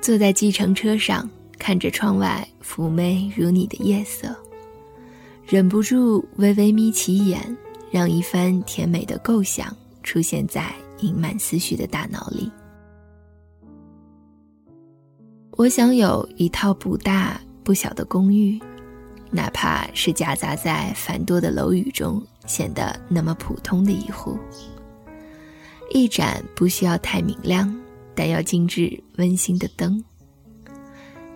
坐在计程车上，看着窗外妩媚如你的夜色，忍不住微微眯起眼，让一番甜美的构想出现在盈满思绪的大脑里。我想有一套不大不小的公寓，哪怕是夹杂在繁多的楼宇中，显得那么普通的一户。一盏不需要太明亮，但要精致温馨的灯。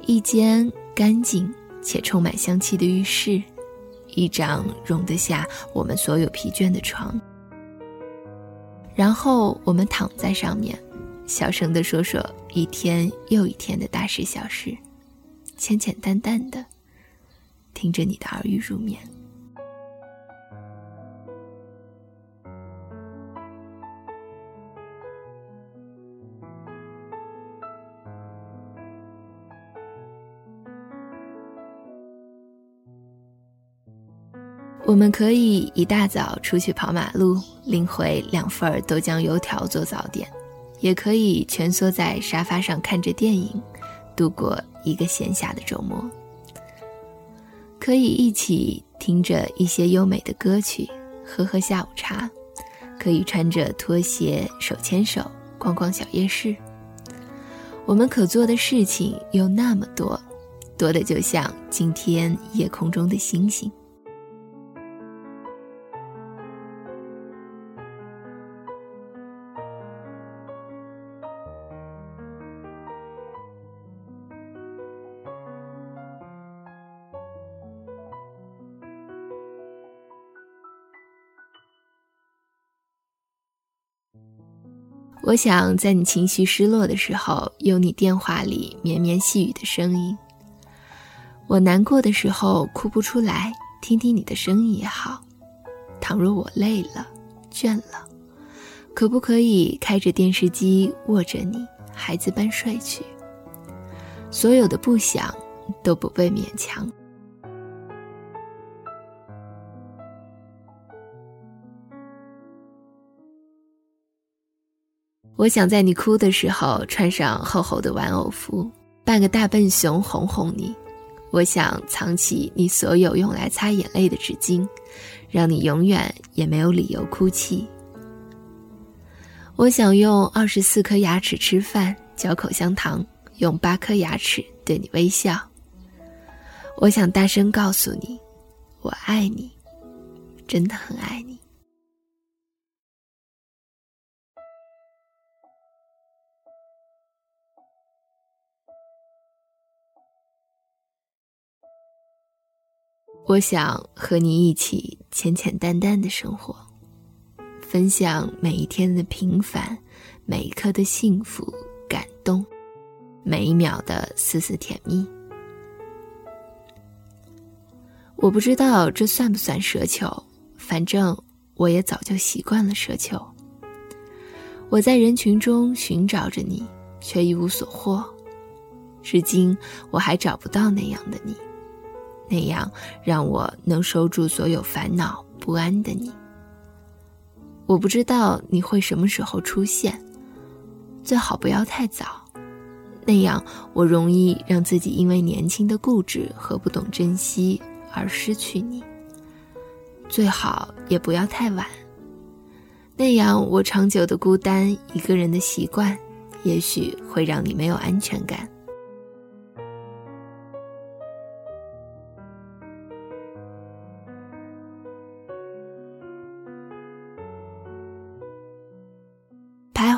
一间干净且充满香气的浴室，一张容得下我们所有疲倦的床。然后我们躺在上面，小声地说说一天又一天的大事小事，浅浅淡淡的，听着你的耳语入眠。我们可以一大早出去跑马路，领回两份豆浆油条做早点；也可以蜷缩在沙发上看着电影，度过一个闲暇的周末。可以一起听着一些优美的歌曲，喝喝下午茶；可以穿着拖鞋手牵手逛逛小夜市。我们可做的事情有那么多，多的就像今天夜空中的星星。我想在你情绪失落的时候，有你电话里绵绵细语的声音；我难过的时候哭不出来，听听你的声音也好。倘若我累了、倦了，可不可以开着电视机，握着你，孩子般睡去？所有的不想，都不被勉强。我想在你哭的时候穿上厚厚的玩偶服，扮个大笨熊哄哄你。我想藏起你所有用来擦眼泪的纸巾，让你永远也没有理由哭泣。我想用二十四颗牙齿吃饭，嚼口香糖，用八颗牙齿对你微笑。我想大声告诉你，我爱你，真的很爱你。我想和你一起简简单单的生活，分享每一天的平凡，每一刻的幸福感动，每一秒的丝丝甜蜜。我不知道这算不算奢求，反正我也早就习惯了奢求。我在人群中寻找着你，却一无所获，至今我还找不到那样的你。那样让我能收住所有烦恼不安的你。我不知道你会什么时候出现，最好不要太早，那样我容易让自己因为年轻的固执和不懂珍惜而失去你。最好也不要太晚，那样我长久的孤单一个人的习惯，也许会让你没有安全感。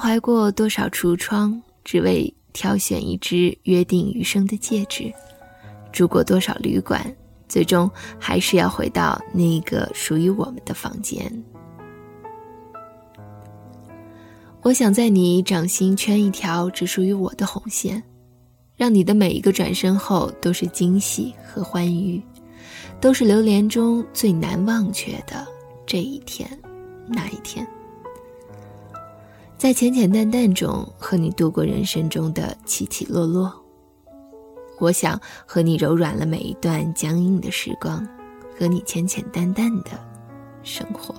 怀过多少橱窗，只为挑选一只约定余生的戒指；住过多少旅馆，最终还是要回到那个属于我们的房间。我想在你掌心圈一条只属于我的红线，让你的每一个转身后都是惊喜和欢愉，都是流连中最难忘却的这一天，那一天。在浅浅淡淡中和你度过人生中的起起落落。我想和你柔软了每一段僵硬的时光，和你浅浅淡淡的生活。